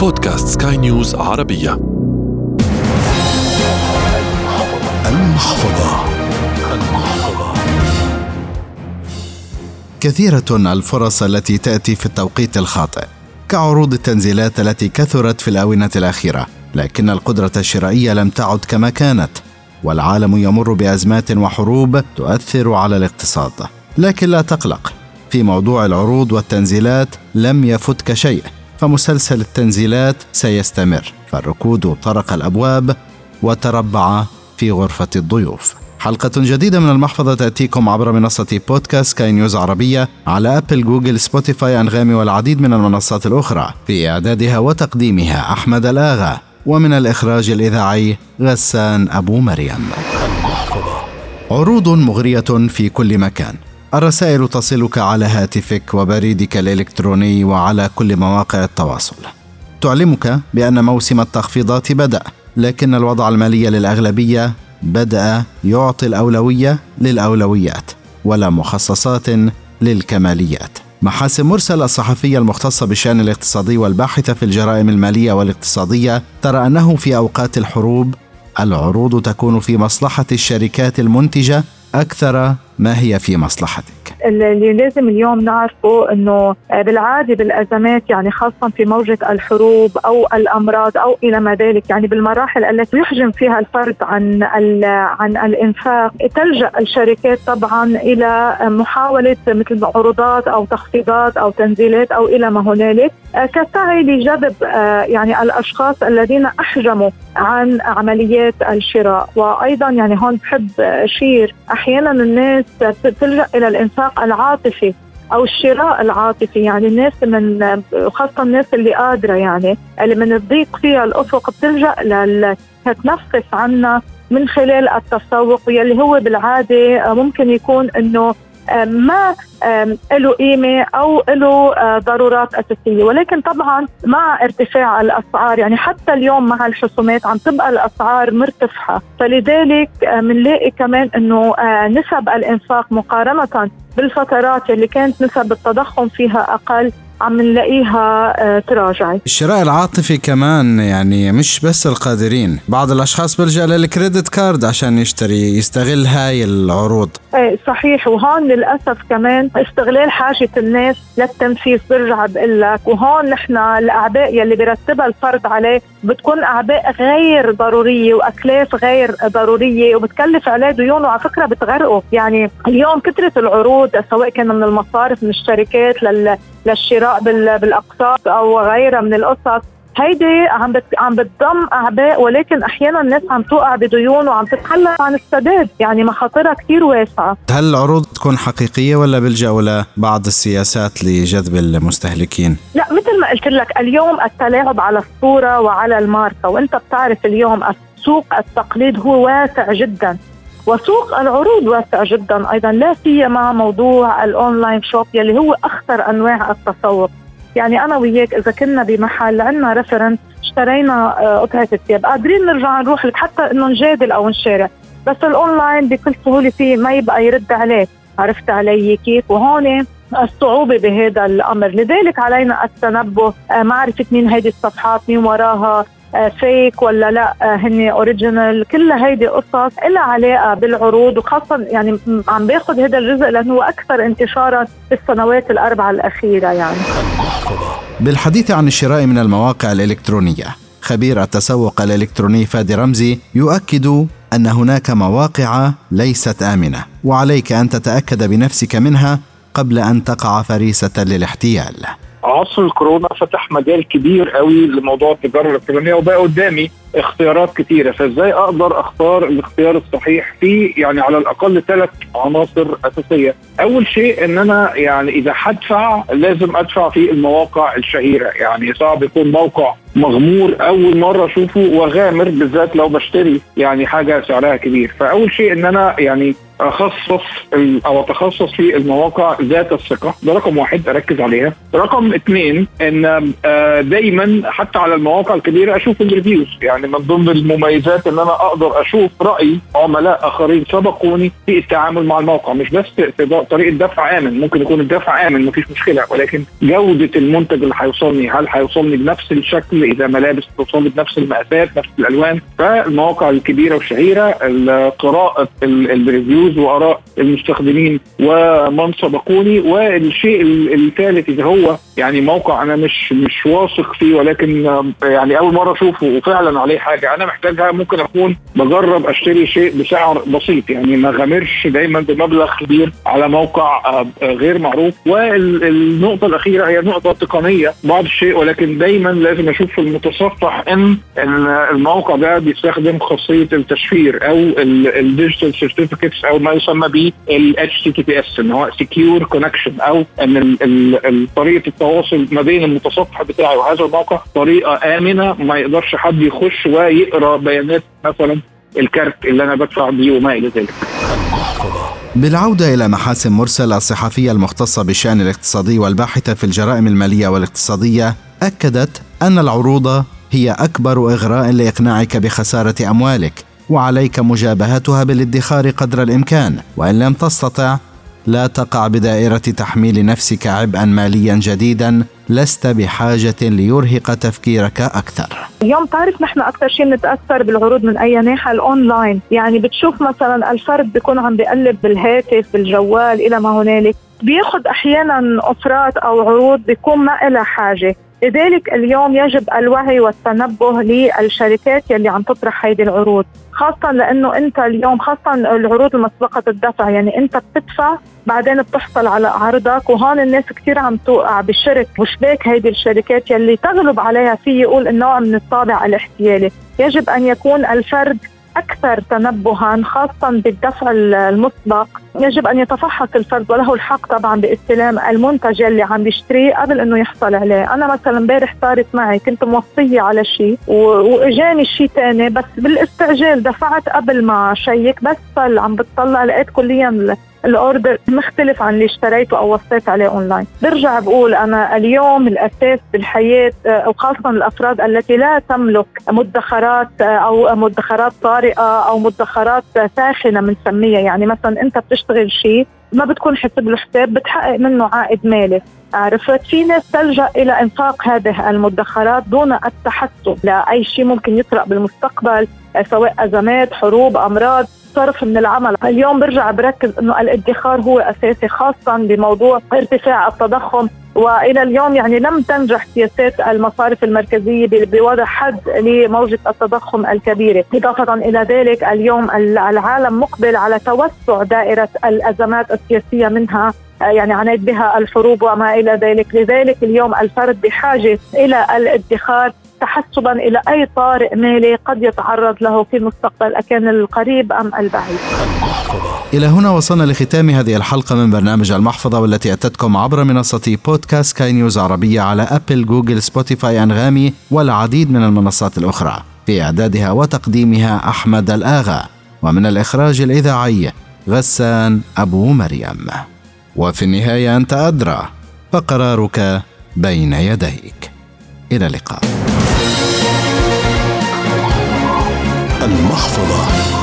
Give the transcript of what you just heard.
بودكاست سكاي نيوز عربية. المحفظة. كثيرة الفرص التي تأتي في التوقيت الخاطئ كعروض التنزيلات التي كثرت في الآونة الأخيرة لكن القدرة الشرائية لم تعد كما كانت والعالم يمر بأزمات وحروب تؤثر على الاقتصاد. لكن لا تقلق في موضوع العروض والتنزيلات لم يفتك شيء فمسلسل التنزيلات سيستمر. فالركود طرق الأبواب وتربع في غرفة الضيوف. حلقة جديدة من المحفظة تأتيكم عبر منصة بودكاست سكاي نيوز عربية على أبل جوجل سبوتيفاي أنغامي والعديد من المنصات الأخرى. في إعدادها وتقديمها أحمد الآغا. ومن الإخراج الإذاعي غسان أبو مريم. عروض مغرية في كل مكان. الرسائل تصلك على هاتفك وبريدك الإلكتروني وعلى كل مواقع التواصل. تعلمك بأن موسم التخفيضات بدأ لكن الوضع المالي للأغلبية بدأ يعطي الأولوية للأولويات ولا مخصصات للكماليات. محاسن مرسل الصحفية المختصة بالشأن الاقتصادي والباحثة في الجرائم المالية والاقتصادية ترى أنه في أوقات الحروب العروض تكون في مصلحة الشركات المنتجة أكثر ما هي في مصلحتك؟ اللي لازم اليوم نعرفه إنه بالعادة بالأزمات يعني خاصة في موجة الحروب أو الأمراض أو إلى ما ذلك يعني بالمراحل التي يحجم فيها الفرد عن عن الإنفاق تلجأ الشركات طبعا إلى محاولة مثل عروضات أو تخفيضات أو تنزيلات أو إلى ما هنالك. كسعي لجذب يعني الأشخاص الذين أحجموا عن عمليات الشراء. وأيضا يعني هون بحب أشير أحيانا الناس تلجأ إلى الإنفاق العاطفي أو الشراء العاطفي. يعني الناس من خاصة الناس اللي قادرة يعني اللي من الضيق فيها الأفق بتلجأ لتنفس عنا من خلال التسوق يلي هو بالعادة ممكن يكون إنه ما له قيمة أو له ضرورات أساسية. ولكن طبعا مع ارتفاع الأسعار يعني حتى اليوم مع الحسومات عم تبقى الأسعار مرتفعة. فلذلك بنلاقي كمان أنه نسب الإنفاق مقارنة بالفترات اللي كانت نسب التضخم فيها أقل. عم نلاقيها تراجعت. الشراء العاطفي كمان يعني مش بس القادرين بعض الأشخاص بيلجأ للكريدت كارد عشان يشتري يستغل هاي العروض. إيه صحيح. وهون للأسف كمان استغلال حاجة الناس للتنفيذ برجع بقول لك. وهون نحن الأعباء يلي بيرتبها الفرد عليه بتكون أعباء غير ضرورية وأكلاف غير ضرورية وبتكلف عليه ديون وعلى فكرة بتغرقه يعني اليوم كثره العروض سواء كان من المصارف من الشركات لل للشراء بالأقساط أو غيرها من القصص. هيدي عم بت... عم بتضم أعباء ولكن أحيانا الناس عم توقع بديون وعم تتخلى عن السداد. يعني مخاطرها كثير واسعة. هل العروض تكون حقيقية ولا بيلجأوا لبعض السياسات لجذب المستهلكين؟ لا مثل ما قلت لك اليوم التلاعب على الصورة وعلى الماركة وأنت بتعرف اليوم سوق التقليد هو واسع جدا. وسوق العروض واسع جدا. أيضا لا سيما موضوع ال online shop يلي هو أخطر أنواع التسوق يعني أنا وياك إذا كنا بمحل عندنا reference اشترينا قطعة الثياب قادرين نرجع نروح لك حتى إنه نجادل أو نشارع. بس الأونلاين بكل سهولة فيه ما يبقى يرد عليك عرفت علي كيف؟ وهون الصعوبة بهذا الأمر. لذلك علينا التنبه. معرفة مين هذه الصفحات مين وراها. فيك ولا لا هن original كل هيدي قصص لها علاقة بالعروض وخاصه يعني عم باخذ هذا الجزء لأنه هو أكثر انتشارا في السنوات الأربعة الأخيرة يعني. بالحديث عن الشراء من المواقع الإلكترونية خبير التسوق الإلكتروني فادي رمزي يؤكد أن هناك مواقع ليست آمنة وعليك أن تتأكد بنفسك منها قبل أن تقع فريسة للاحتيال. عصر الكورونا فتح مجال كبير قوي لموضوع التجارة الإلكترونية وبقى قدامي اختيارات كتيرة. فإزاي أقدر أختار الاختيار الصحيح في يعني على الأقل ثلاث عناصر أساسية؟ أول شيء إن أنا يعني إذا هدفع لازم أدفع في المواقع الشهيرة. يعني صعب يكون موقع مغمور أول مرة أشوفه وغامر بالذات لو بشتري يعني حاجة سعرها كبير. فأول شيء إن أنا يعني أخصص أو أتخصص في المواقع ذات الثقة. ده رقم واحد أركز عليها. رقم اثنين إن آه، دايما حتى على المواقع الكبيرة أشوف الريفيوز. يعني من ضمن المميزات إن أنا أقدر أشوف رأي عملاء آخرين سبقوني في التعامل مع الموقع. مش بس في طريقة دفع آمن. ممكن يكون الدفع آمن مفيش مشكلة. ولكن جودة المنتج اللي هيوصلني هل هيوصلني بنفس الشكل إذا ملابس توصلني بنفس المقاسات نفس الألوان. فالمواقع الكبيرة والشهيرة قراءه الريفيوز وآراء المستخدمين ومن سبقوني والشيء الثالث إذا هو يعني موقع أنا مش مش واثق فيه ولكن يعني أول مرة أشوفه وفعلا عليه حاجة. أنا محتاجها ممكن أكون بجرب أشتري شيء بسعر بسيط. يعني ما غامرش دايما بمبلغ كبير على موقع آه، غير معروف. والنقطة الأخيرة هي نقطة تقنية. بعض الشيء ولكن دايما لازم أشوف في المتصفح إن الموقع ده بيستخدم خاصية التشفير أو ال digital certificates أو ما يسمى ب HTTPS إن هو secure connection أو إن طريقة التواصل ما بين المتصفح بتاعي وهذا الموقع طريقة آمنة ما يقدرش حد يخش ويقرأ بيانات مثلا ال card اللي أنا بدفع بيه وما إلى ذلك. بالعودة إلى محاسن مرسل الصحفية المختصة بالشأن الاقتصادي والباحثة في الجرائم المالية والاقتصادية أكدت أن العروض هي أكبر إغراء لإقناعك بخسارة أموالك وعليك مجابهتها بالادخار قدر الإمكان. وإن لم تستطع لا تقع بدائرة تحميل نفسك عبئا ماليا جديدا لست بحاجة ليرهق تفكيرك أكثر. اليوم تعرف نحن أكثر شيء بنتأثر بالعروض من أي ناحية؟ الأونلاين. يعني بتشوف مثلا الفرد بيكون عم بيقلب بالهاتف بالجوال إلى ما هنالك. بياخذ أحيانا أوفرات أو عروض بيكون ما إلها حاجة. لذلك اليوم يجب الوعي والتنبه للشركات يلي عم تطرح هذه العروض خاصة لأنه أنت اليوم خاصة العروض المسبقة الدفع يعني أنت بتدفع بعدين بتحصل على عرضك وهون الناس كثير عم توقع بشرك وشباك هيدي الشركات يلي تغلب عليها في يقول النوع من الطابع الاحتيالي. يجب أن يكون الفرد أكثر تنبها خاصة بالدفع المسبق يجب أن يتفحص الفرد وله الحق طبعا باستلام المنتج اللي عم بيشتريه قبل أنه يحصل عليه. أنا مثلا امبارح صارت معي كنت موصية على شيء وإجاني شيء ثاني بس بالاستعجال دفعت قبل ما شيك بس عم بتطلع لقيت كليا الأوردر مختلف عن اللي اشتريته أو وصيت عليه أونلاين. برجع بقول أنا اليوم الأساس بالحياة آه، وخاصه الأفراد التي لا تملك مدخرات آه، أو مدخرات طارئة أو مدخرات ساخنة بنسميها يعني مثلا أنت بتشتغل شيء ما بتكون حسب له حساب بتحقق منه عائد مالي. عرفت في ناس تلجأ إلى إنفاق هذه المدخرات دون التحسب لاي شيء ممكن يطرأ بالمستقبل آه، سواء أزمات حروب أمراض صرف من العمل. اليوم برجع بركز إنه الادخار هو أساسي خاصه بموضوع ارتفاع التضخم. وإلى اليوم يعني لم تنجح سياسات المصارف المركزية بوضع حد لموجة التضخم الكبيرة، إضافة إلى ذلك اليوم العالم مقبل على توسع دائرة الأزمات السياسية منها. يعني عنيت بها الحروب وما إلى ذلك، لذلك اليوم الفرد بحاجة إلى الادخار تحسبا إلى أي طارئ مالي قد يتعرض له في المستقبل أكان القريب أم البعيد. إلى هنا وصلنا لختام هذه الحلقة من برنامج المحفظة والتي أتتكم عبر منصة بودكاست سكاي نيوز عربية على أبل جوجل سبوتيفاي أنغامي والعديد من المنصات الأخرى. في إعدادها وتقديمها أحمد الآغا ومن الإخراج الإذاعي غسان أبو مريم. وفي النهاية أنت أدرى فقرارك بين يديك. إلى اللقاء. المحفظة